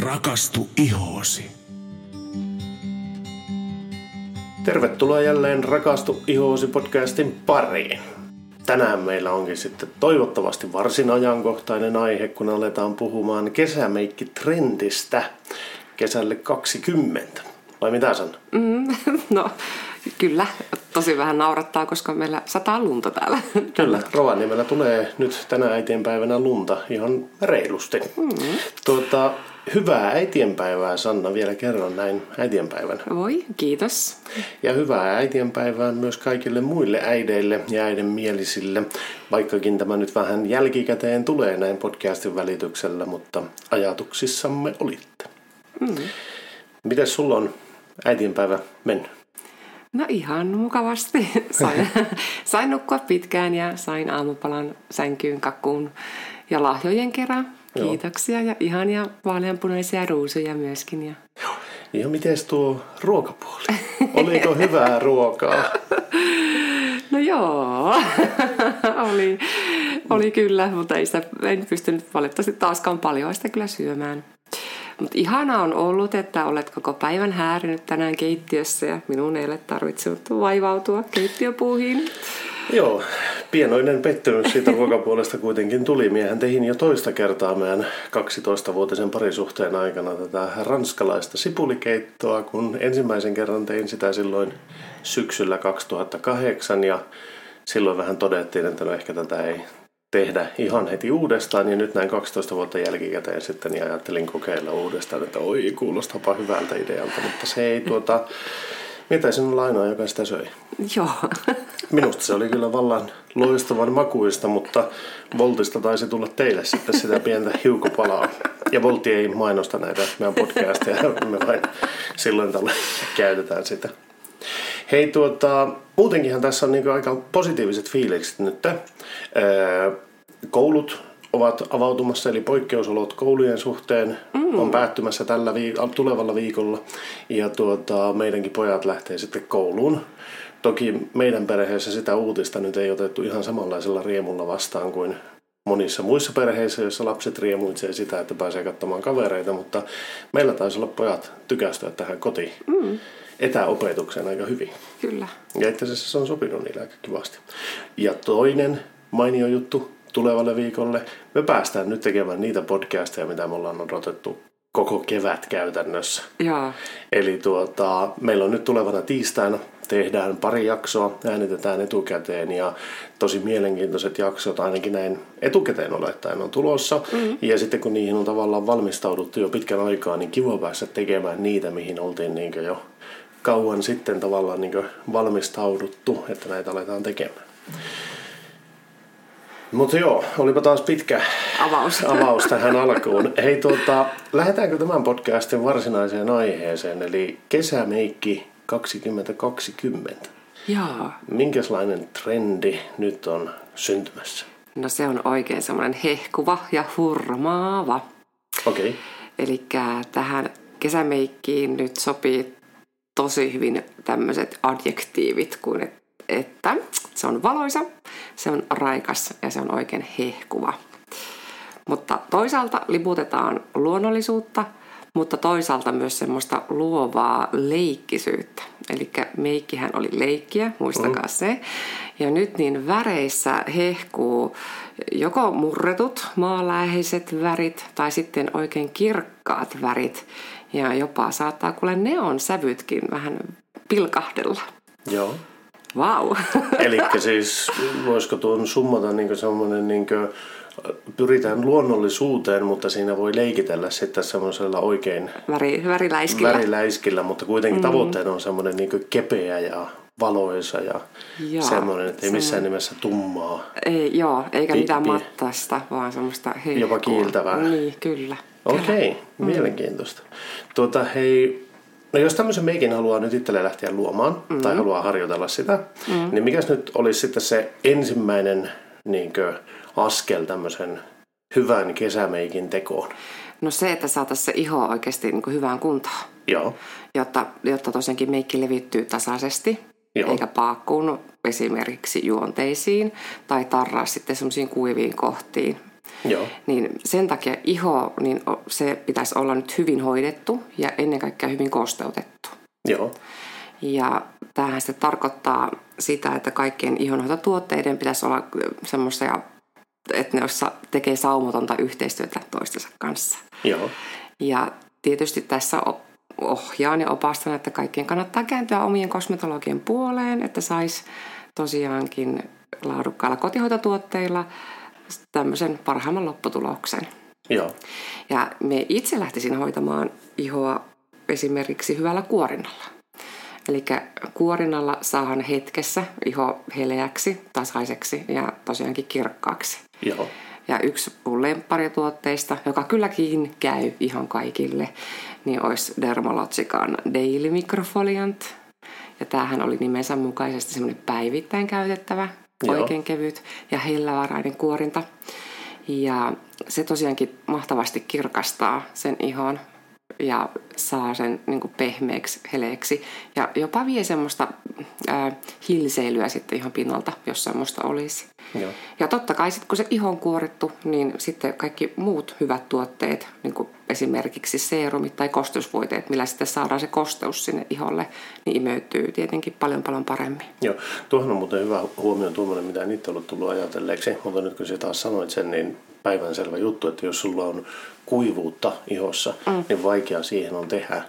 Rakastu ihoosi. Tervetuloa jälleen Rakastu ihoosi podcastin pariin. Tänään meillä onkin sitten toivottavasti varsin ajankohtainen aihe, kun aletaan puhumaan kesämeikkitrendistä kesälle 20. Vai mitä san? Mm, no kyllä, tosi vähän naurattaa, koska meillä sataa lunta täällä. Kyllä, Rovaniemellä tulee nyt tänä äitienpäivänä lunta ihan reilusti. Mm. Tuota, hyvää äitienpäivää Sanna vielä kerran näin äitienpäivänä. Voi, kiitos. Ja hyvää äitienpäivää myös kaikille muille äideille ja äiden mielisille, vaikkakin tämä nyt vähän jälkikäteen tulee näin podcastin välityksellä, mutta ajatuksissamme olitte. Mm. Miten sulla on äitienpäivä mennyt? No ihan mukavasti. Sain, sain nukkua pitkään ja sain aamupalan sänkyyn kakkuun ja lahjojen kerran. Kiitoksia ja ihania vaaleanpunaisia ruusuja myöskin. Ja... Ja miten tuo ruokapuoli? Oliko hyvää ruokaa? No joo, oli, oli kyllä, mutta ei sitä, en pystynyt valitettavasti taaskaan paljon sitä kyllä syömään. Mutta ihana on ollut, että olet koko päivän häärinyt tänään keittiössä ja minun ei ole tarvitse vaivautua keittiöpuuhiin. Joo, pienoinen pettymys siitä ruokapuolesta kuitenkin tuli. Miehän tehin jo toista kertaa meidän 12-vuotisen parisuhteen aikana tätä ranskalaista sipulikeittoa, kun ensimmäisen kerran tein sitä silloin syksyllä 2008 ja silloin vähän todettiin, että no ehkä tätä ei tehdä ihan heti uudestaan, niin nyt näin 12 vuotta jälkikäteen sitten niin ajattelin kokeilla uudestaan, että oi, kuulostapa hyvältä idealta, mutta se ei tuota, mitä sinulla ainoa, joka sitä söi? Joo. Minusta se oli kyllä vallan loistavan makuista, mutta Voltista taisi tulla teille sitten sitä pientä hiukopalaa. Ja Voltti ei mainosta näitä meidän podcasteja, me vain silloin tällä käytetään sitä. Hei, tuota, muutenkinhan tässä on niin aika positiiviset fiilikset nyt. Koulut ovat avautumassa, eli poikkeusolot koulujen suhteen mm. on päättymässä tällä viik- tulevalla viikolla. Ja tuota, meidänkin pojat lähtee sitten kouluun. Toki meidän perheessä sitä uutista nyt ei otettu ihan samanlaisella riemulla vastaan kuin monissa muissa perheissä, joissa lapset riemuitsee sitä, että pääsee katsomaan kavereita, mutta meillä taisi olla pojat tykästyä tähän kotiin. Mm etäopetukseen aika hyvin. Kyllä. Ja itse asiassa se on sopinut niille aika kivasti. Ja toinen mainio juttu tulevalle viikolle. Me päästään nyt tekemään niitä podcasteja, mitä me ollaan odotettu koko kevät käytännössä. Jaa. Eli tuota, meillä on nyt tulevana tiistaina tehdään pari jaksoa, äänitetään etukäteen ja tosi mielenkiintoiset jaksot ainakin näin etukäteen olettaen on tulossa. Mm-hmm. Ja sitten kun niihin on tavallaan valmistauduttu jo pitkän aikaa, niin kiva päästä tekemään niitä, mihin oltiin niin jo kauan sitten tavallaan niin valmistauduttu, että näitä aletaan tekemään. Mutta joo, olipa taas pitkä avaus, avaus tähän alkuun. Hei, tuota, lähdetäänkö tämän podcastin varsinaiseen aiheeseen, eli kesämeikki 2020? Jaa. Minkälainen trendi nyt on syntymässä? No se on oikein semmoinen hehkuva ja hurmaava. Okei. Okay. Eli tähän kesämeikkiin nyt sopii tosi hyvin tämmöiset adjektiivit kuin että se on valoisa, se on raikas ja se on oikein hehkuva. Mutta toisaalta liputetaan luonnollisuutta, mutta toisaalta myös semmoista luovaa leikkisyyttä. Eli meikkihän oli leikkiä, muistakaa mm. se. Ja nyt niin väreissä hehkuu joko murretut maaläheiset värit tai sitten oikein kirkkaat värit. Ja jopa saattaa kuule neon sävytkin vähän pilkahdella. Joo. Wow. Eli siis voisiko tuon summata niin semmoinen niin pyritään luonnollisuuteen, mutta siinä voi leikitellä sitten semmoisella oikein Väri, väriläiskillä. väriläiskillä, mutta kuitenkin mm. tavoitteena on semmoinen niin kepeä ja valoisa ja joo, semmoinen, että ei missään nimessä tummaa. Ei, joo, eikä pi- mitään mattasta, vaan semmoista heikkua. Jopa kiiltävää. Niin, kyllä. Okei, okay, mm. mielenkiintoista. Tuota, hei, no jos tämmöisen meikin haluaa nyt itselleen lähteä luomaan mm. tai haluaa harjoitella sitä, mm. niin mikäs nyt olisi sitten se ensimmäinen niinkö, askel tämmöisen hyvän kesämeikin tekoon? No se, että saataisiin se iho oikeasti niin hyvään kuntoon. Joo. Jotta, jotta tosiaankin meikki levittyy tasaisesti, Joo. eikä paakkuun esimerkiksi juonteisiin tai tarraa sitten semmoisiin kuiviin kohtiin. Joo. Niin sen takia iho, niin se pitäisi olla nyt hyvin hoidettu ja ennen kaikkea hyvin kosteutettu. Joo. Ja tämähän se tarkoittaa sitä, että kaikkien ihonhoitotuotteiden pitäisi olla semmoisia, että ne tekee saumatonta yhteistyötä toistensa kanssa. Joo. Ja tietysti tässä ohjaan ja opastan, että kaikkien kannattaa kääntyä omien kosmetologien puoleen, että saisi tosiaankin laadukkailla kotihoitotuotteilla tämmöisen parhaimman lopputuloksen. Joo. Ja me itse lähtisin hoitamaan ihoa esimerkiksi hyvällä kuorinnalla. Eli kuorinnalla saahan hetkessä iho heleäksi, tasaiseksi ja tosiaankin kirkkaaksi. Joo. Ja yksi mun lempparituotteista, joka kylläkin käy ihan kaikille, niin olisi Dermalogican Daily Microfoliant. Ja tämähän oli nimensä mukaisesti semmoinen päivittäin käytettävä, Joo. oikein kevyt ja hellävarainen kuorinta. Ja se tosiaankin mahtavasti kirkastaa sen ihon ja saa sen niin kuin pehmeäksi, heleeksi ja jopa vie semmoista ää, hilseilyä sitten ihan pinnalta, jos semmoista olisi. Joo. Ja totta kai sitten kun se iho on kuorittu, niin sitten kaikki muut hyvät tuotteet, niin kuin esimerkiksi seerumit tai kosteusvoiteet, millä sitten saadaan se kosteus sinne iholle, niin imeytyy tietenkin paljon paljon paremmin. Joo, tuohon on muuten hyvä huomio tuommoinen, mitä en itse ollut tullut ajatelleeksi, mutta nyt kun sä taas sanoit sen, niin päivänselvä juttu, että jos sulla on kuivuutta ihossa, mm. niin vaikea siihen on tehdä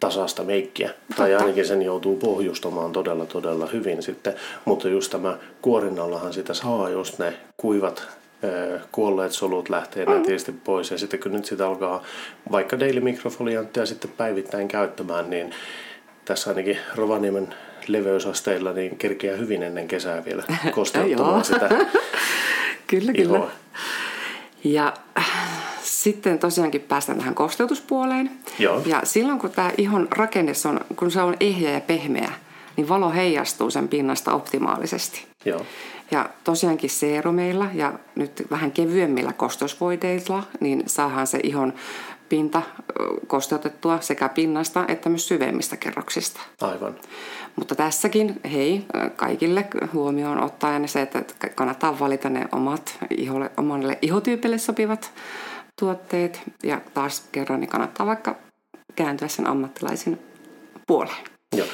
tasasta meikkiä. Totta. Tai ainakin sen joutuu pohjustamaan todella todella hyvin sitten. Mutta just tämä kuorinnallahan sitä saa just ne kuivat kuolleet solut lähtee mm. nätisti pois. Ja sitten kun nyt sitä alkaa vaikka daily mikrofolianttia sitten päivittäin käyttämään, niin tässä ainakin Rovaniemen leveysasteilla niin kerkeää hyvin ennen kesää vielä kosteuttamaan sitä Kyllä, ihoa. Ja sitten tosiaankin päästään tähän kosteutuspuoleen. Joo. Ja silloin kun tämä ihon rakenne on, kun se on ehjä ja pehmeä, niin valo heijastuu sen pinnasta optimaalisesti. Joo. Ja tosiaankin seerumeilla ja nyt vähän kevyemmillä kostosvoiteilla, niin saahan se ihon pinta kosteutettua sekä pinnasta että myös syvemmistä kerroksista. Aivan. Mutta tässäkin, hei, kaikille huomioon ottaen se, että kannattaa valita ne omat iholle, omalle ihotyypille sopivat tuotteet. Ja taas kerran, niin kannattaa vaikka kääntyä sen ammattilaisin puoleen. Joo.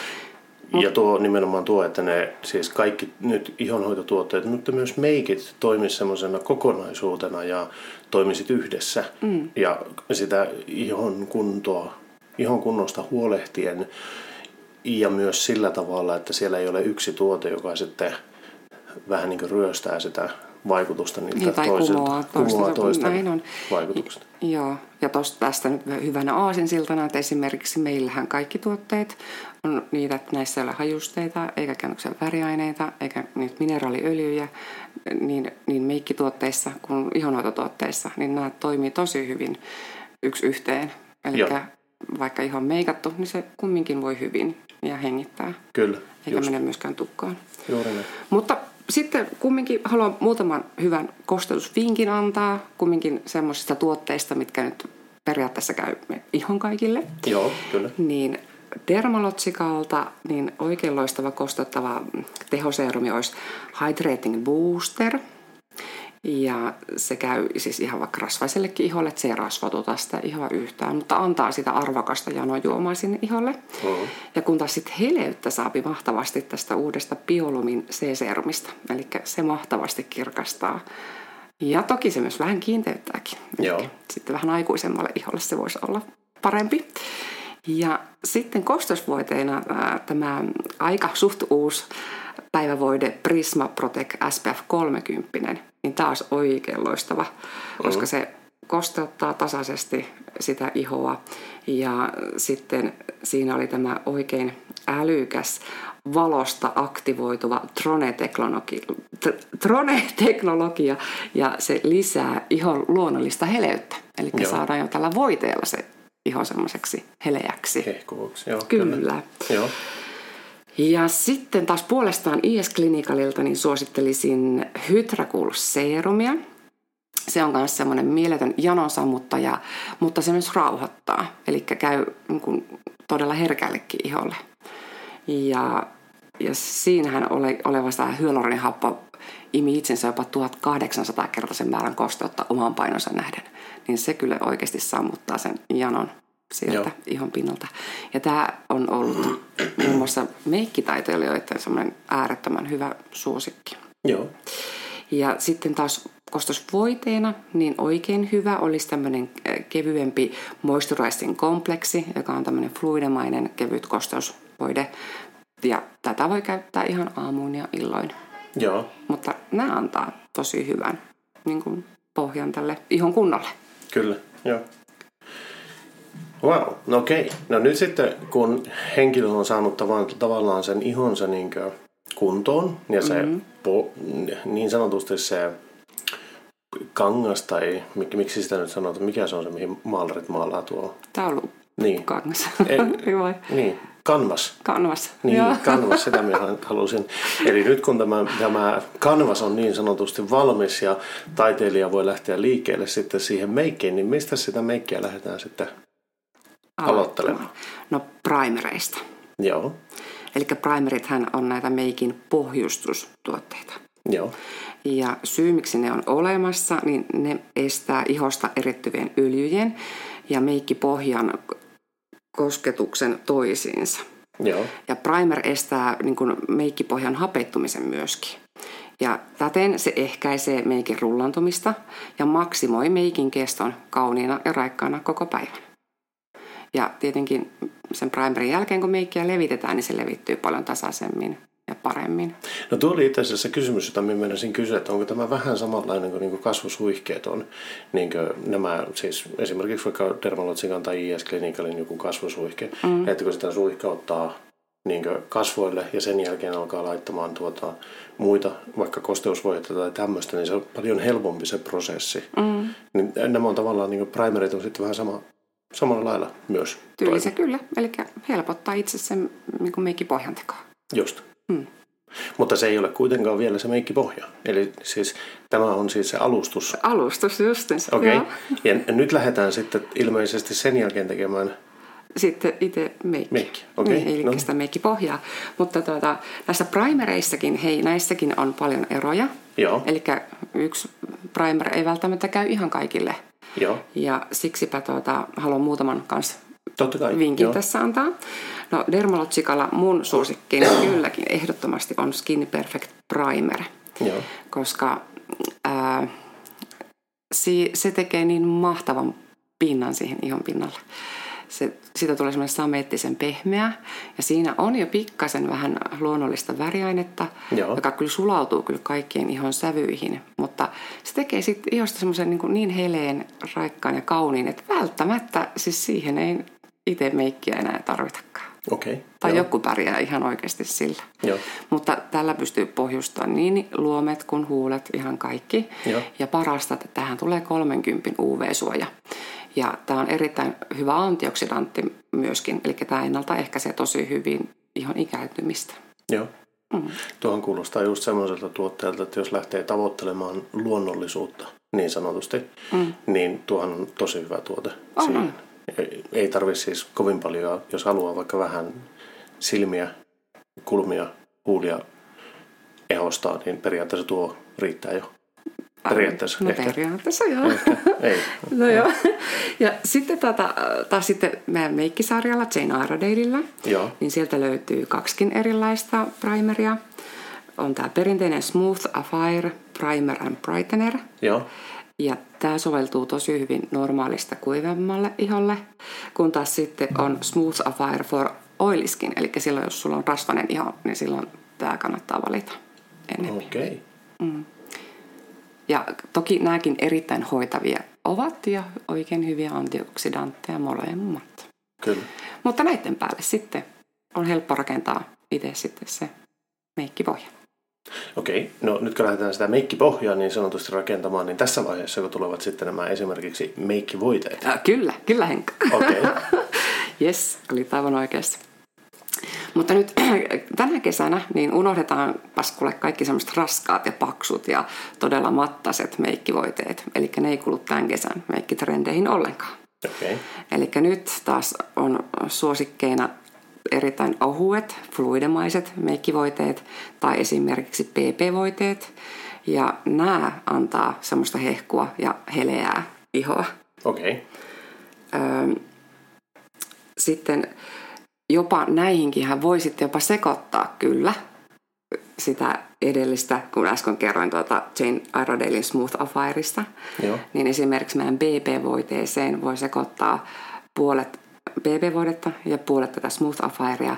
Ja tuo nimenomaan tuo, että ne siis kaikki nyt ihonhoitotuotteet, mutta myös meikit toimisivat semmoisena kokonaisuutena ja toimisit yhdessä. Mm. Ja sitä ihon kuntoa, ihon kunnosta huolehtien ja myös sillä tavalla, että siellä ei ole yksi tuote, joka sitten vähän niin kuin ryöstää sitä vaikutusta niiltä niin, tai toisilta, kumoaa, kumoaa toista näin on. vaikutuksesta. Joo, ja tosta, tästä nyt hyvänä aasinsiltana, että esimerkiksi meillähän kaikki tuotteet on niitä, että näissä ei ole hajusteita, eikä käännöksen väriaineita, eikä niitä mineraaliöljyjä, niin, niin meikkituotteissa kuin ihonhoitotuotteissa, niin nämä toimii tosi hyvin yksi yhteen. Eli vaikka ihan meikattu, niin se kumminkin voi hyvin ja hengittää. Kyllä. Eikä just. mene myöskään tukkaan. Juuri näin. Mutta sitten kumminkin haluan muutaman hyvän kosteutusvinkin antaa, kumminkin semmoisista tuotteista, mitkä nyt periaatteessa käy ihan kaikille. Joo, kyllä. Niin Dermalotsikalta niin oikein loistava kosteuttava tehoseerumi olisi Hydrating Booster – ja se käy siis ihan vaikka rasvaisellekin iholle, että se ei rasvatuta sitä ihoa yhtään, mutta antaa sitä arvokasta janojuomaa sinne iholle. Mm-hmm. Ja kun taas sitten heleyttä saapi mahtavasti tästä uudesta Biolumin C-serumista, eli se mahtavasti kirkastaa. Ja toki se myös vähän kiinteyttääkin. Joo. Sitten vähän aikuisemmalle iholle se voisi olla parempi. Ja sitten kostosvoiteena ää, tämä aika suht uusi päivävoide Prisma Protect SPF 30, niin taas oikein loistava, mm. koska se kosteuttaa tasaisesti sitä ihoa. Ja sitten siinä oli tämä oikein älykäs valosta aktivoituva Trone-teknologia, ja se lisää ihon luonnollista heleyttä. Eli Joo. saadaan jo tällä voiteella se iho semmoiseksi heleäksi. Hehkuvaksi, joo. Kyllä. kyllä. Joo. Ja sitten taas puolestaan IS Klinikalilta niin suosittelisin Hydracool Serumia. Se on myös semmoinen mieletön janonsammuttaja, mutta se myös rauhoittaa. Eli käy niin kuin, todella herkällekin iholle. Ja, ja siinähän ole, oleva sitä hyaluronihappo imi itsensä jopa 1800-kertaisen määrän kosteutta oman painonsa nähden, niin se kyllä oikeasti sammuttaa sen janon sieltä Joo. ihon pinnalta. Ja tämä on ollut muun muassa meikkitaiteilijoiden semmoinen äärettömän hyvä suosikki. Joo. Ja sitten taas kostosvoiteena, niin oikein hyvä olisi tämmöinen äh, kevyempi moisturizing kompleksi, joka on tämmöinen fluidemainen kevyt kosteusvoide. Ja tätä voi käyttää ihan aamuun ja illoin. Joo. Mutta nämä antaa tosi hyvän niin kuin pohjan tälle ihon kunnolle. Kyllä, joo. Wow, no okei. No nyt sitten, kun henkilö on saanut tavallaan sen ihonsa niin kuntoon, ja se mm-hmm. po, niin sanotusti se kangas, tai mik, miksi sitä nyt sanotaan, mikä se on se, mihin maalarit maalaa tuo? Taulu Niin, kangas. Ei. Vai? niin, kanvas. Kanvas. Niin, Joo. kanvas, sitä minä halusin. Eli nyt kun tämä, tämä kanvas on niin sanotusti valmis ja taiteilija voi lähteä liikkeelle sitten siihen meikkiin, niin mistä sitä meikkiä lähdetään sitten aloittelemaan? No primereista. Joo, Eli primerithän on näitä meikin pohjustustuotteita. joo, Ja syy, miksi ne on olemassa, niin ne estää ihosta erittyvien öljyjen ja meikkipohjan kosketuksen toisiinsa. joo, Ja primer estää niin kuin meikkipohjan hapettumisen myöskin. Ja täten se ehkäisee meikin rullantumista ja maksimoi meikin keston kauniina ja raikkaana koko päivän. Ja tietenkin sen primerin jälkeen, kun meikkiä levitetään, niin se levittyy paljon tasaisemmin ja paremmin. No tuo oli itse asiassa kysymys, jota minä menisin kysyä, että onko tämä vähän samanlainen kuin, niin kuin kasvosuihkeet on. Niin kuin nämä, siis esimerkiksi vaikka Dermalotsikan tai IS-klinikalin joku kasvosuihke, mm. että kun sitä suihkauttaa niin kasvoille ja sen jälkeen alkaa laittamaan tuota, muita, vaikka kosteusvoidetta tai tämmöistä, niin se on paljon helpompi se prosessi. Mm. Niin nämä on tavallaan, niin primerit on sitten vähän sama, samalla lailla myös. Tyylisen kyllä, eli helpottaa itse sen niin kuin meikkipohjan tekoa. Just. Hmm. Mutta se ei ole kuitenkaan vielä se meikkipohja. Eli siis tämä on siis se alustus. Alustus justiinsa. Okei. Okay. Ja nyt lähdetään sitten ilmeisesti sen jälkeen tekemään Sitten itse meikki. Meikki, okei, Niin, eli no. sitä meikkipohjaa. Mutta tuota, näissä primereissakin, hei, näissäkin on paljon eroja. Joo. Eli yksi primer ei välttämättä käy ihan kaikille. Joo, Ja siksipä tuota, haluan muutaman kanssa totta kai. vinkin Joo. tässä antaa. No Dermalogicalla mun suosikkini kylläkin ehdottomasti on Skin Perfect Primer, Joo. koska ää, se tekee niin mahtavan pinnan siihen ihon pinnalle. Se, siitä tulee semmoinen sameettisen pehmeä ja siinä on jo pikkasen vähän luonnollista väriainetta, Joo. joka kyllä sulautuu kyllä kaikkien ihon sävyihin, mutta se tekee sitten ihosta semmoisen niin, niin heleen, raikkaan ja kauniin, että välttämättä siis siihen ei itse meikkiä enää tarvitakaan. Okay. Tai Joo. joku pärjää ihan oikeasti sillä. Joo. Mutta tällä pystyy pohjustamaan niin luomet kuin huulet, ihan kaikki. Joo. Ja parasta, että tähän tulee 30 UV-suoja. Ja tämä on erittäin hyvä antioksidantti myöskin, eli tämä ennaltaehkäisee tosi hyvin ihon ikääntymistä. Joo. Mm. Tuohon kuulostaa just semmoiselta tuotteelta, että jos lähtee tavoittelemaan luonnollisuutta niin sanotusti, mm. niin tuohan on tosi hyvä tuote. On, siihen. on. Ei, ei tarvitse siis kovin paljon, jos haluaa vaikka vähän silmiä, kulmia, huulia ehostaa, niin periaatteessa tuo riittää jo. Periaatteessa No ehkä. periaatteessa joo. Ei. No joo. Ja sitten tota, taas sitten meidän meikkisarjalla Jane Joo. niin sieltä löytyy kaksikin erilaista primeria. On tämä perinteinen Smooth Affair Primer and Brightener. Joo. Ja tämä soveltuu tosi hyvin normaalista kuivemmalle iholle, kun taas sitten on Smooth Affair for Oily Skin. Eli silloin, jos sulla on rasvainen iho, niin silloin tämä kannattaa valita enemmän. Okei. Ja toki nämäkin erittäin hoitavia ovat ja oikein hyviä antioksidantteja molemmat. Kyllä. Mutta näiden päälle sitten on helppo rakentaa itse sitten se meikkipohja. Okei, no nyt kun lähdetään sitä meikkipohjaa niin sanotusti rakentamaan, niin tässä vaiheessa, kun tulevat sitten nämä esimerkiksi meikkivoiteet. Äh, kyllä, kyllä Henkka. Okei, Yes, oli aivan oikeassa. Mutta nyt tänä kesänä niin unohdetaan paskulle kaikki semmoiset raskaat ja paksut ja todella mattaset meikkivoiteet. Eli ne ei kulu tämän kesän meikkitrendeihin ollenkaan. okei, Eli nyt taas on suosikkeina erittäin ohuet, fluidemaiset meikkivoiteet tai esimerkiksi PP-voiteet. Ja nämä antaa semmoista hehkua ja heleää ihoa. Okei. Okay. Öö, sitten jopa näihinkin hän voi sitten jopa sekoittaa kyllä sitä edellistä, kun äsken kerroin tuota Jane Iredalein Smooth Affairista, Joo. niin esimerkiksi meidän BP-voiteeseen voi sekoittaa puolet BB-voidetta ja puolet tätä Smooth Affairia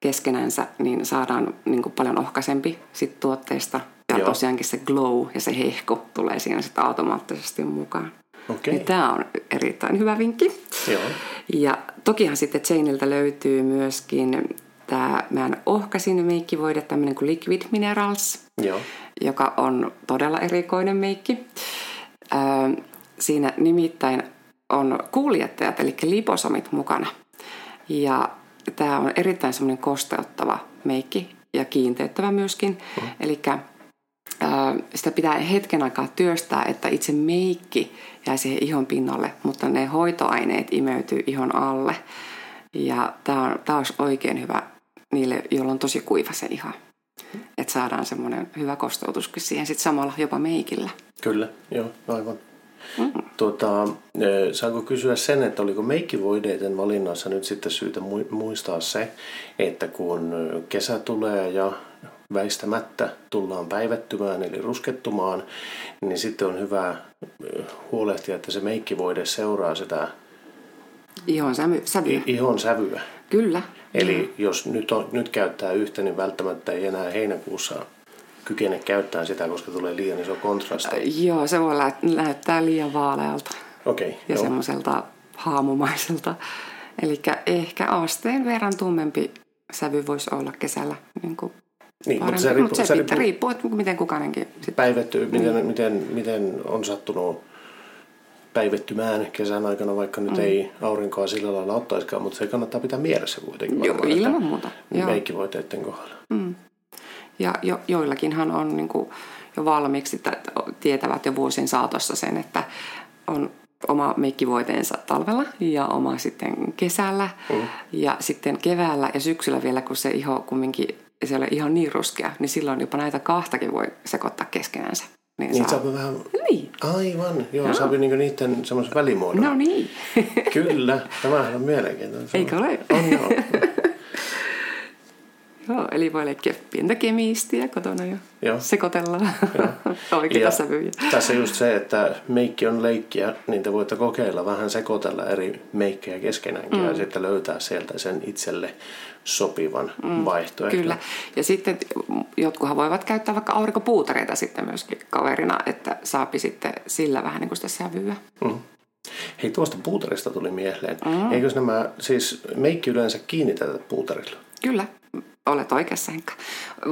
keskenänsä, niin saadaan niin kuin paljon ohkaisempi sit tuotteesta. Ja Joo. tosiaankin se glow ja se hehku tulee siinä sitten automaattisesti mukaan. Okei. Niin tämä on erittäin hyvä vinkki. Joo. Ja tokihan sitten Chainilta löytyy myöskin tämä meidän ohkaisin meikkivoide, tämmöinen kuin Liquid Minerals, Joo. joka on todella erikoinen meikki. Öö, siinä nimittäin on kuulijattajat, eli liposomit mukana. Ja tämä on erittäin semmoinen kosteuttava meikki ja kiinteyttävä myöskin. Mm. Eli sitä pitää hetken aikaa työstää, että itse meikki jää siihen ihon pinnalle, mutta ne hoitoaineet imeytyy ihon alle. Ja tämä on taas oikein hyvä niille, joilla on tosi kuiva se iho. Että saadaan semmoinen hyvä kosteutuskin siihen sitten samalla jopa meikillä. Kyllä, joo, aivan. Mm. Tuota, ö, saanko kysyä sen, että oliko meikkivoideiden valinnassa nyt sitten syytä mu- muistaa se, että kun kesä tulee ja väistämättä tullaan päivettymään eli ruskettumaan, niin sitten on hyvä ö, huolehtia, että se meikkivoide seuraa sitä Ihon sävy, sävyä. i- ihon sävyä. Kyllä. Eli jos nyt, on, nyt käyttää yhtä, niin välttämättä ei enää heinäkuussa kykene käyttämään sitä, koska tulee liian iso kontrasti. Joo, se voi lä- näyttää liian vaalealta Okei, okay, ja joo. semmoiselta haamumaiselta. Eli ehkä asteen verran tummempi sävy voisi olla kesällä niin kuin Niin, parempi. mutta se riippuu, Mut se, se riippuu, että miten kukainenkin sit päivettyy, miten, Niin. miten, miten on sattunut päivettymään kesän aikana, vaikka nyt mm. ei aurinkoa sillä lailla ottaisikaan, mutta se kannattaa pitää mielessä kuitenkin. Joo, varmaan, ilman muuta. Meikkivoiteiden kohdalla. Ja jo, joillakinhan on niin kuin jo valmiiksi, että tietävät jo vuosien saatossa sen, että on oma meikkivoiteensa talvella ja oma sitten kesällä. Mm. Ja sitten keväällä ja syksyllä vielä, kun se iho kumminkin, se ei ole ihan niin ruskea, niin silloin jopa näitä kahtakin voi sekoittaa keskenänsä. Niin, Niin saa... saa vähän, Niin. aivan, joo, joo. saa niinku niiden semmoisen välimuodon. No niin. Kyllä, tämähän on mielenkiintoista. Eikö ole? On joo. Joo, eli voi leikkiä pientä kemiistiä kotona ja Joo. sekoitellaan oikeita sävyjä. tässä just se, että meikki on leikkiä, niin te voitte kokeilla vähän sekoitella eri meikkejä keskenäänkin mm. ja sitten löytää sieltä sen itselle sopivan mm. vaihtoehdon. Kyllä. Ja sitten jotkuhan voivat käyttää vaikka aurinkopuutareita sitten myöskin kaverina, että saapi sitten sillä vähän niin kuin sitä sävyä. Mm. Hei, tuosta puutarista tuli mieleen. Mm. Eikös nämä, siis meikki yleensä kiinnitetä puutarilla? Kyllä, olet oikeassa Henkka.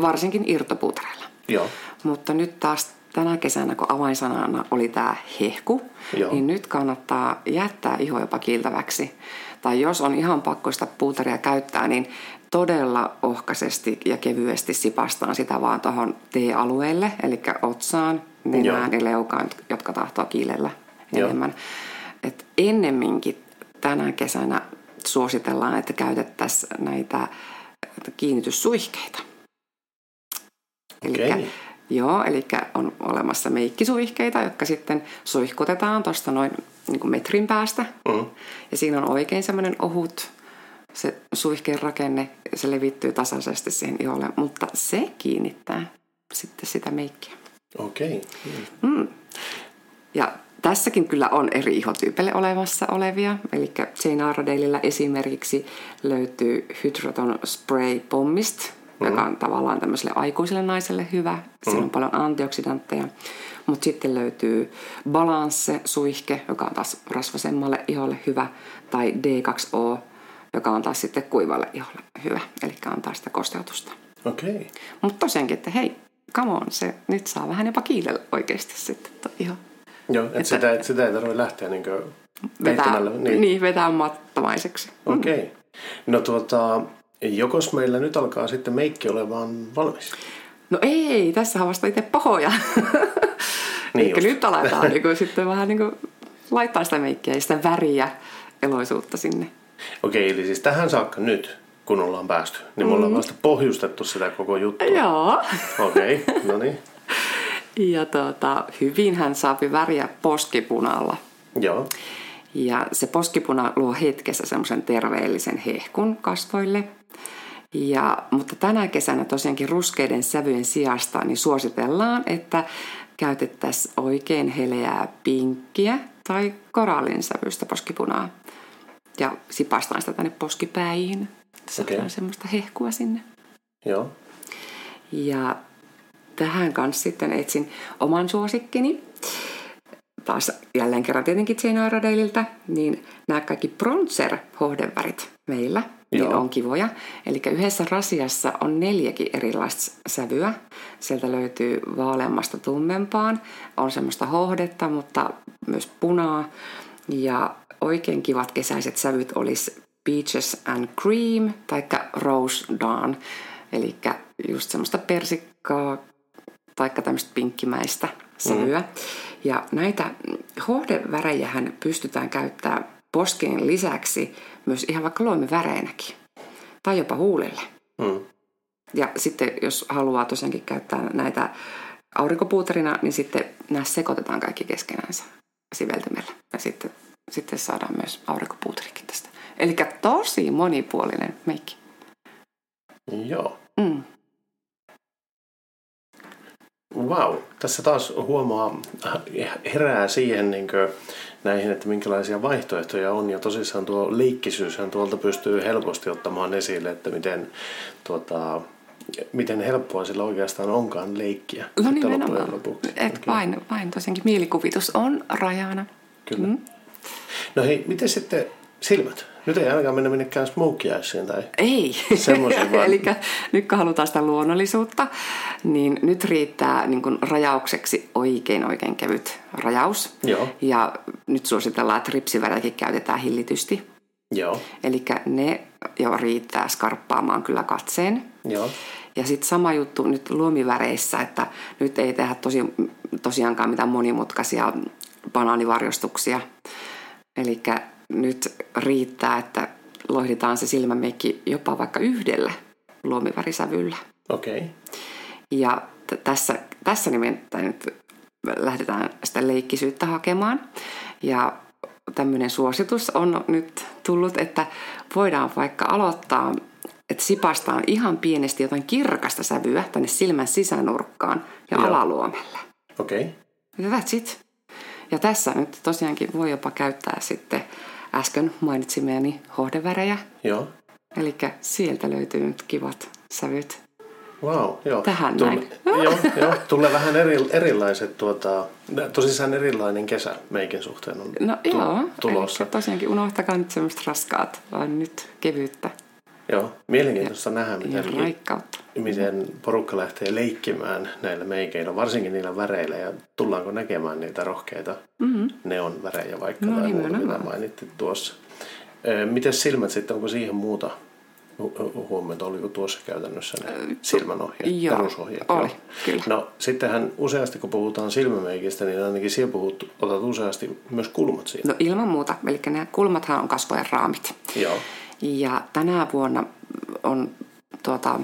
Varsinkin irtopuutareilla. Joo. Mutta nyt taas tänä kesänä, kun avainsanana oli tämä hehku, Joo. niin nyt kannattaa jättää iho jopa kiiltäväksi. Tai jos on ihan pakko sitä puutaria käyttää, niin todella ohkaisesti ja kevyesti sipastaan sitä vaan tuohon T-alueelle, eli otsaan, nenään ja leukaan, jotka tahtoo kiilellä Joo. enemmän. Et ennemminkin tänä kesänä suositellaan, että käytettäisiin näitä kiinnityssuihkeita. Okei. Elikkä, joo, eli on olemassa meikkisuihkeita, jotka sitten suihkutetaan tuosta noin niin kuin metrin päästä. Mm. Ja siinä on oikein semmoinen ohut se suihkeen rakenne, se levittyy tasaisesti siihen iholle, mutta se kiinnittää sitten sitä meikkiä. Okei. Mm. Ja tässäkin kyllä on eri ihotyypeille olemassa olevia. Eli Jane Iredaleillä esimerkiksi löytyy Hydroton Spray Pommist, mm. joka on tavallaan tämmöiselle aikuiselle naiselle hyvä. Siinä on paljon antioksidantteja. Mutta sitten löytyy Balance Suihke, joka on taas rasvasemmalle iholle hyvä. Tai D2O, joka on taas sitten kuivalle iholle hyvä. Eli antaa sitä kosteutusta. Okei. Mutta tosiaankin, että hei, come on, se nyt saa vähän jopa kiilellä oikeasti sitten iho. Joo, että sitä, et sitä ei tarvitse lähteä niin Vetää, niin. niin, vetää mattomaiseksi. Okei. Okay. No tuota, jokos meillä nyt alkaa sitten meikki olemaan valmis? No ei, tässä on vasta itse pahoja. Niin Eli nyt aletaan niin kuin, sitten vähän niin kuin, laittaa sitä meikkiä ja sitä väriä, eloisuutta sinne. Okei, eli siis tähän saakka nyt, kun ollaan päästy. Niin me ollaan vasta pohjustettu sitä koko juttua. Joo. Okei, okay, no niin. Ja tota, hyvin hän saapi väriä poskipunalla. Joo. Ja se poskipuna luo hetkessä semmoisen terveellisen hehkun kasvoille. Ja, mutta tänä kesänä tosiaankin ruskeiden sävyjen sijasta niin suositellaan, että käytettäisiin oikein heleää pinkkiä tai korallin sävyistä poskipunaa. Ja sipastaan sitä tänne poskipäihin. Saadaan okay. semmoista hehkua sinne. Joo. Ja tähän kanssa sitten etsin oman suosikkini. Taas jälleen kerran tietenkin Jane Iredaleilta, niin nämä kaikki bronzer-hohdevärit meillä niin on kivoja. Eli yhdessä rasiassa on neljäkin erilaista sävyä. Sieltä löytyy vaaleammasta tummempaan, on semmoista hohdetta, mutta myös punaa. Ja oikein kivat kesäiset sävyt olisi Peaches and Cream tai Rose Dawn. Eli just semmoista persikkaa tai tämmöistä pinkkimäistä sävyä. Mm. Ja näitä hohdevärejähän pystytään käyttämään poskeen lisäksi myös ihan vaikka luomiväreinäkin. Tai jopa huulille. Mm. Ja sitten jos haluaa tosiaankin käyttää näitä aurinkopuuterina, niin sitten nämä sekoitetaan kaikki keskenänsä siveltimellä. Ja sitten, sitten saadaan myös aurinkopuuterikin tästä. Eli tosi monipuolinen meikki. Joo. Mm. Wow, tässä taas huomaa, herää siihen niin kuin, näihin, että minkälaisia vaihtoehtoja on. Ja tosissaan tuo leikkisyyshän tuolta pystyy helposti ottamaan esille, että miten, tuota, miten helppoa sillä oikeastaan onkaan leikkiä. No nimenomaan, että vain, vain tosiaankin mielikuvitus on rajana. Kyllä. Mm. No hei, miten sitten silmät? Nyt ei ainakaan mennä minnekään smokiaisiin tai Ei. vaan... Eli nyt kun halutaan sitä luonnollisuutta, niin nyt riittää niin kuin rajaukseksi oikein oikein kevyt rajaus. Joo. Ja nyt suositellaan, että ripsiväräkin käytetään hillitysti. Joo. Eli ne jo riittää skarppaamaan kyllä katseen. Joo. Ja sitten sama juttu nyt luomiväreissä, että nyt ei tehdä tosi, tosiaankaan mitään monimutkaisia banaanivarjostuksia. Eli nyt riittää, että loihditaan se silmämeikki jopa vaikka yhdellä luomivärisävyllä. Okei. Okay. Ja t- tässä, tässä nimittäin nyt lähdetään sitä leikkisyyttä hakemaan. Ja tämmöinen suositus on nyt tullut, että voidaan vaikka aloittaa, että sipastaan ihan pienesti jotain kirkasta sävyä tänne silmän sisänurkkaan ja Joo. alaluomelle. Okei. Okay. Ja that's it. Ja tässä nyt tosiaankin voi jopa käyttää sitten äsken mainitsimiani hohdevärejä. Joo. Eli sieltä löytyy nyt kivat sävyt. Wow, joo. Tähän Tull, näin. Joo, joo, tulee vähän eri, erilaiset, tuota, tosissaan erilainen kesä meikin suhteen on no, tu- joo, tulossa. Tosiaankin unohtakaa nyt semmoista raskaat, vaan nyt kevyyttä. Joo, mielenkiintoista ja, nähdä, miten, miten porukka lähtee leikkimään näillä meikeillä, varsinkin niillä väreillä, ja tullaanko näkemään niitä rohkeita mm-hmm. neon värejä vaikka no, tai muuta, mitä mainittiin tuossa. Miten silmät sitten, onko siihen muuta huomiota, oliko tuossa käytännössä ne silmänohjeet, Joo, perusohjeet? oli, kyllä. No sittenhän useasti kun puhutaan silmämeikistä, niin ainakin siellä puhut, otat useasti myös kulmat siitä. No ilman muuta, eli ne kulmathan on kasvojen raamit. Joo. Ja tänä vuonna on tuota,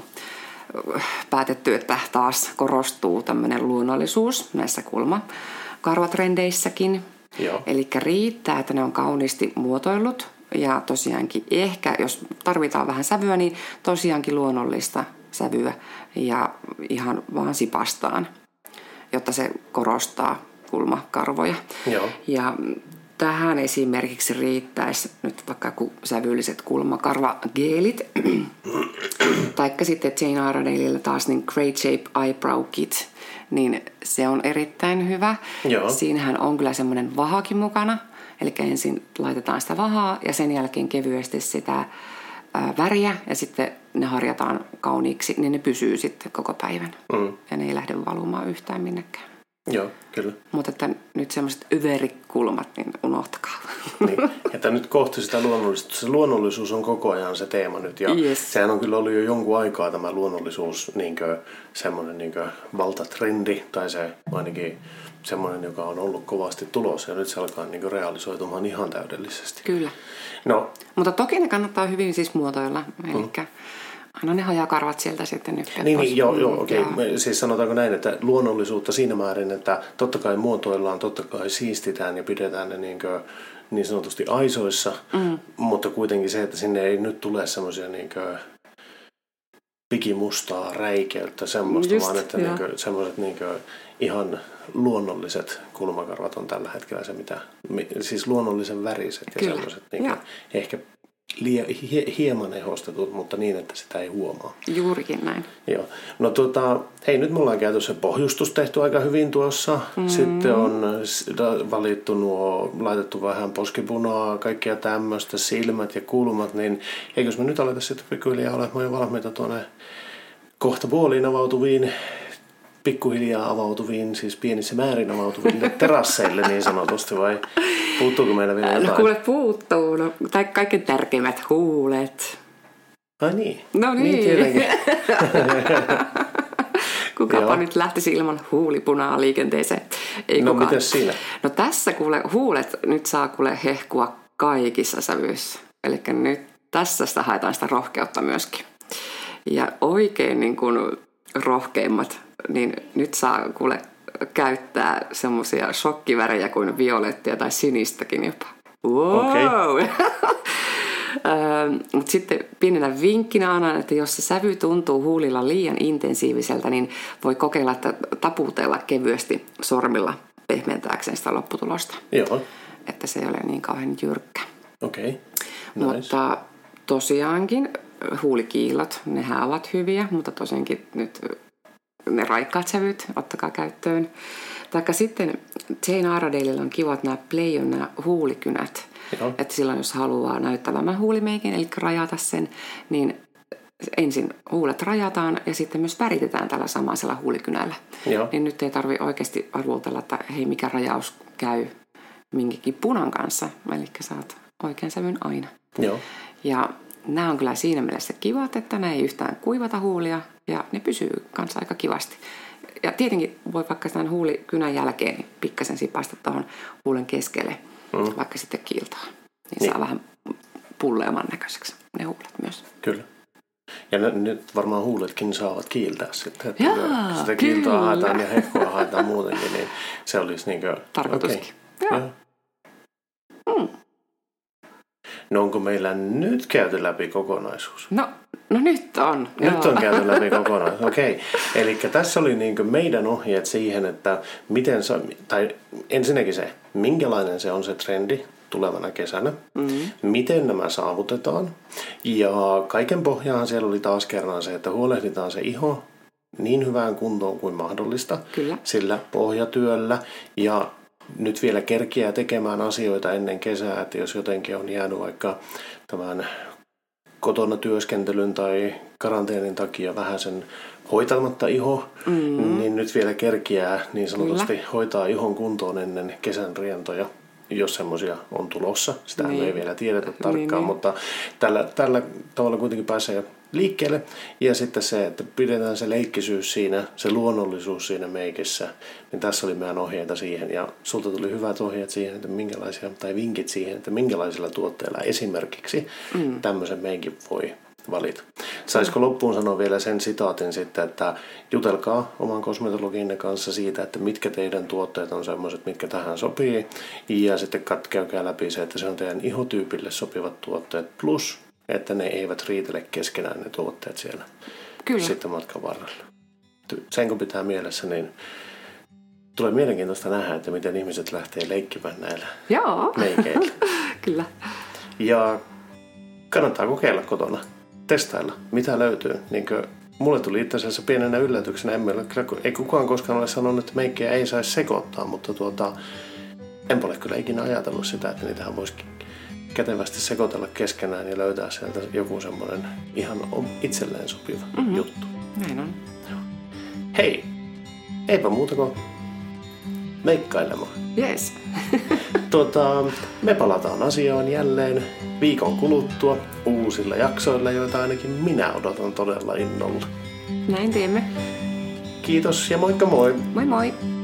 päätetty, että taas korostuu tämmöinen luonnollisuus näissä kulmakarvatrendeissäkin. Eli riittää, että ne on kauniisti muotoillut ja tosiaankin ehkä, jos tarvitaan vähän sävyä, niin tosiaankin luonnollista sävyä ja ihan vaan sipastaan, jotta se korostaa kulmakarvoja. Joo. Ja tähän esimerkiksi riittäisi nyt vaikka sävylliset kulmakarvageelit, taikka sitten Jane Iredaleilla taas niin Great Shape Eyebrow Kit, niin se on erittäin hyvä. Joo. Siinähän on kyllä semmoinen vahakin mukana, eli ensin laitetaan sitä vahaa ja sen jälkeen kevyesti sitä väriä ja sitten ne harjataan kauniiksi, niin ne pysyy sitten koko päivän. Mm. Ja ne ei lähde valumaan yhtään minnekään. Joo, kyllä. Mutta että nyt semmoiset yverikulmat, niin unohtakaa. Niin, että nyt kohti sitä luonnollisuutta. Se luonnollisuus on koko ajan se teema nyt. Ja Yes. sehän on kyllä ollut jo jonkun aikaa tämä luonnollisuus niin semmoinen niin valtatrendi. Tai se ainakin semmoinen, joka on ollut kovasti tulossa. Ja nyt se alkaa niin realisoitumaan ihan täydellisesti. Kyllä. No, Mutta toki ne kannattaa hyvin siis muotoilla. Eli aina ne hajakarvat sieltä sitten nyt. Niin, niin joo, joo okei. Okay. Siis sanotaanko näin, että luonnollisuutta siinä määrin, että totta kai muotoillaan, totta kai siistitään ja pidetään ne niin, kuin, niin sanotusti aisoissa, mm. mutta kuitenkin se, että sinne ei nyt tule semmoisia niin pikimustaa räikeyttä semmoista, Just, vaan että joo. niin semmoiset niin ihan luonnolliset kulmakarvat on tällä hetkellä se, mitä, mi- siis luonnollisen väriset ja Kyllä, semmoiset niin joo. ehkä lie, hie, hieman ehostetut, mutta niin, että sitä ei huomaa. Juurikin näin. Joo. No tota, hei nyt me ollaan käyty se pohjustus tehty aika hyvin tuossa. Mm. Sitten on valittu nuo, laitettu vähän poskipunaa, kaikkia tämmöistä, silmät ja kulmat, niin eikös me nyt aleta sitten pikkuhiljaa olemaan jo valmiita tuonne kohta puoliin avautuviin, pikkuhiljaa avautuviin, siis pienissä määrin avautuviin terasseille niin sanotusti, vai puuttuuko meillä vielä jotain? No kuule puuttuu, no, tai kaikkein tärkeimmät huulet. Ai niin. No niin. Niin tietenkin. Kukapa Joo. nyt lähtisi ilman huulipunaa liikenteeseen? Ei No kukaan. mitäs siinä? No tässä kuule huulet nyt saa kuule hehkua kaikissa sävyissä. Eli nyt tässä sitä haetaan sitä rohkeutta myöskin. Ja oikein niin kuin rohkeimmat, niin nyt saa kuule käyttää semmoisia shokkivärejä kuin violettia tai sinistäkin jopa. Wow! Mutta sitten pienenä vinkkinä annan, että jos se sävy tuntuu huulilla liian intensiiviseltä, niin voi kokeilla, että taputella kevyesti sormilla pehmentääkseen sitä lopputulosta. Joo, Että se ei ole niin kauhean jyrkkä. okei. Okay. Nice. Mutta tosiaankin huulikiilot, nehän ovat hyviä, mutta tosiaankin nyt ne raikkaat sävyt, ottakaa käyttöön. Taikka sitten Jane Aradaleilla on kivat nämä play on nämä huulikynät. Joo. Että silloin jos haluaa näyttävämmän huulimeikin, eli rajata sen, niin ensin huulet rajataan ja sitten myös väritetään tällä samaisella huulikynällä. Joo. Niin nyt ei tarvi oikeasti arvotella, että hei mikä rajaus käy minkäkin punan kanssa. Eli saat oikean sävyn aina. Joo. Ja nämä on kyllä siinä mielessä kivat, että ne ei yhtään kuivata huulia ja ne pysyy kanssa aika kivasti. Ja tietenkin voi vaikka tämän huulikynän jälkeen niin pikkasen sipasta tuohon huulen keskelle, mm. vaikka sitten kiiltaa. Niin, Niin. saa vähän pulleaman näköiseksi ne huulet myös. Kyllä. Ja ne, nyt varmaan huuletkin saavat kiiltää sitten. Että Jaa, sitä kiiltoa kyllä. haetaan ja hehkua haetaan muutenkin, niin se olisi niin kuin... Tarkoituskin. Okay. Joo. Joo. No onko meillä nyt käyty läpi kokonaisuus? No, no nyt on. Nyt Joo. on käyty läpi kokonaisuus, okei. Okay. Eli tässä oli niin meidän ohjeet siihen, että miten, sa- tai ensinnäkin se, minkälainen se on se trendi tulevana kesänä, mm-hmm. miten nämä saavutetaan. Ja kaiken pohjaan siellä oli taas kerran se, että huolehditaan se iho niin hyvään kuntoon kuin mahdollista Kyllä. sillä pohjatyöllä. Ja nyt vielä kerkiää tekemään asioita ennen kesää, että jos jotenkin on jäänyt vaikka tämän kotona työskentelyn tai karanteenin takia vähän sen hoitamatta iho, mm. niin nyt vielä kerkiää niin sanotusti Kyllä. hoitaa ihon kuntoon ennen kesän rientoja, jos semmoisia on tulossa. Sitä niin. Niin. ei vielä tiedetä tarkkaan, Niin, niin, niin. mutta tällä, tällä tavalla kuitenkin pääsee liikkeelle. Ja sitten se, että pidetään se leikkisyys siinä, se luonnollisuus siinä meikissä, niin tässä oli meidän ohjeita siihen. Ja sulta tuli hyvät ohjeet siihen, että minkälaisia, tai vinkit siihen, että minkälaisilla tuotteilla esimerkiksi mm. tämmöisen meikin voi valita. Saisiko loppuun sanoa vielä sen sitaatin sitten, että jutelkaa oman kosmetologinne kanssa siitä, että mitkä teidän tuotteet on semmoiset, mitkä tähän sopii. Ja sitten käykää läpi se, että se on teidän ihotyypille sopivat tuotteet plus, että ne eivät riitele keskenään ne tuotteet siellä Kyllä. sitten matkan varrella. Sen kun pitää mielessä, niin tulee mielenkiintoista nähdä, että miten ihmiset lähtee leikkimään näillä Joo, meikeillä. kyllä. Ja kannattaa kokeilla kotona, testailla, mitä löytyy. Niin kuin mulle tuli itse asiassa pienenä yllätyksenä, emme ole, kyllä, ei kukaan koskaan ole sanonut, että meikkejä ei saisi sekoittaa, mutta tuota, en ole kyllä ikinä ajatellut sitä, että niitähän voisi kätevästi sekoitella keskenään ja löytää sieltä joku semmoinen ihan itselleen sopiva mm-hmm. juttu. Näin on. Hei, eipä muuta kuin meikkailemaan. Yes. Tota, me palataan asiaan jälleen viikon kuluttua uusilla jaksoilla, joita ainakin minä odotan todella innolla. Näin teemme. Kiitos ja moikka moi! Moi moi!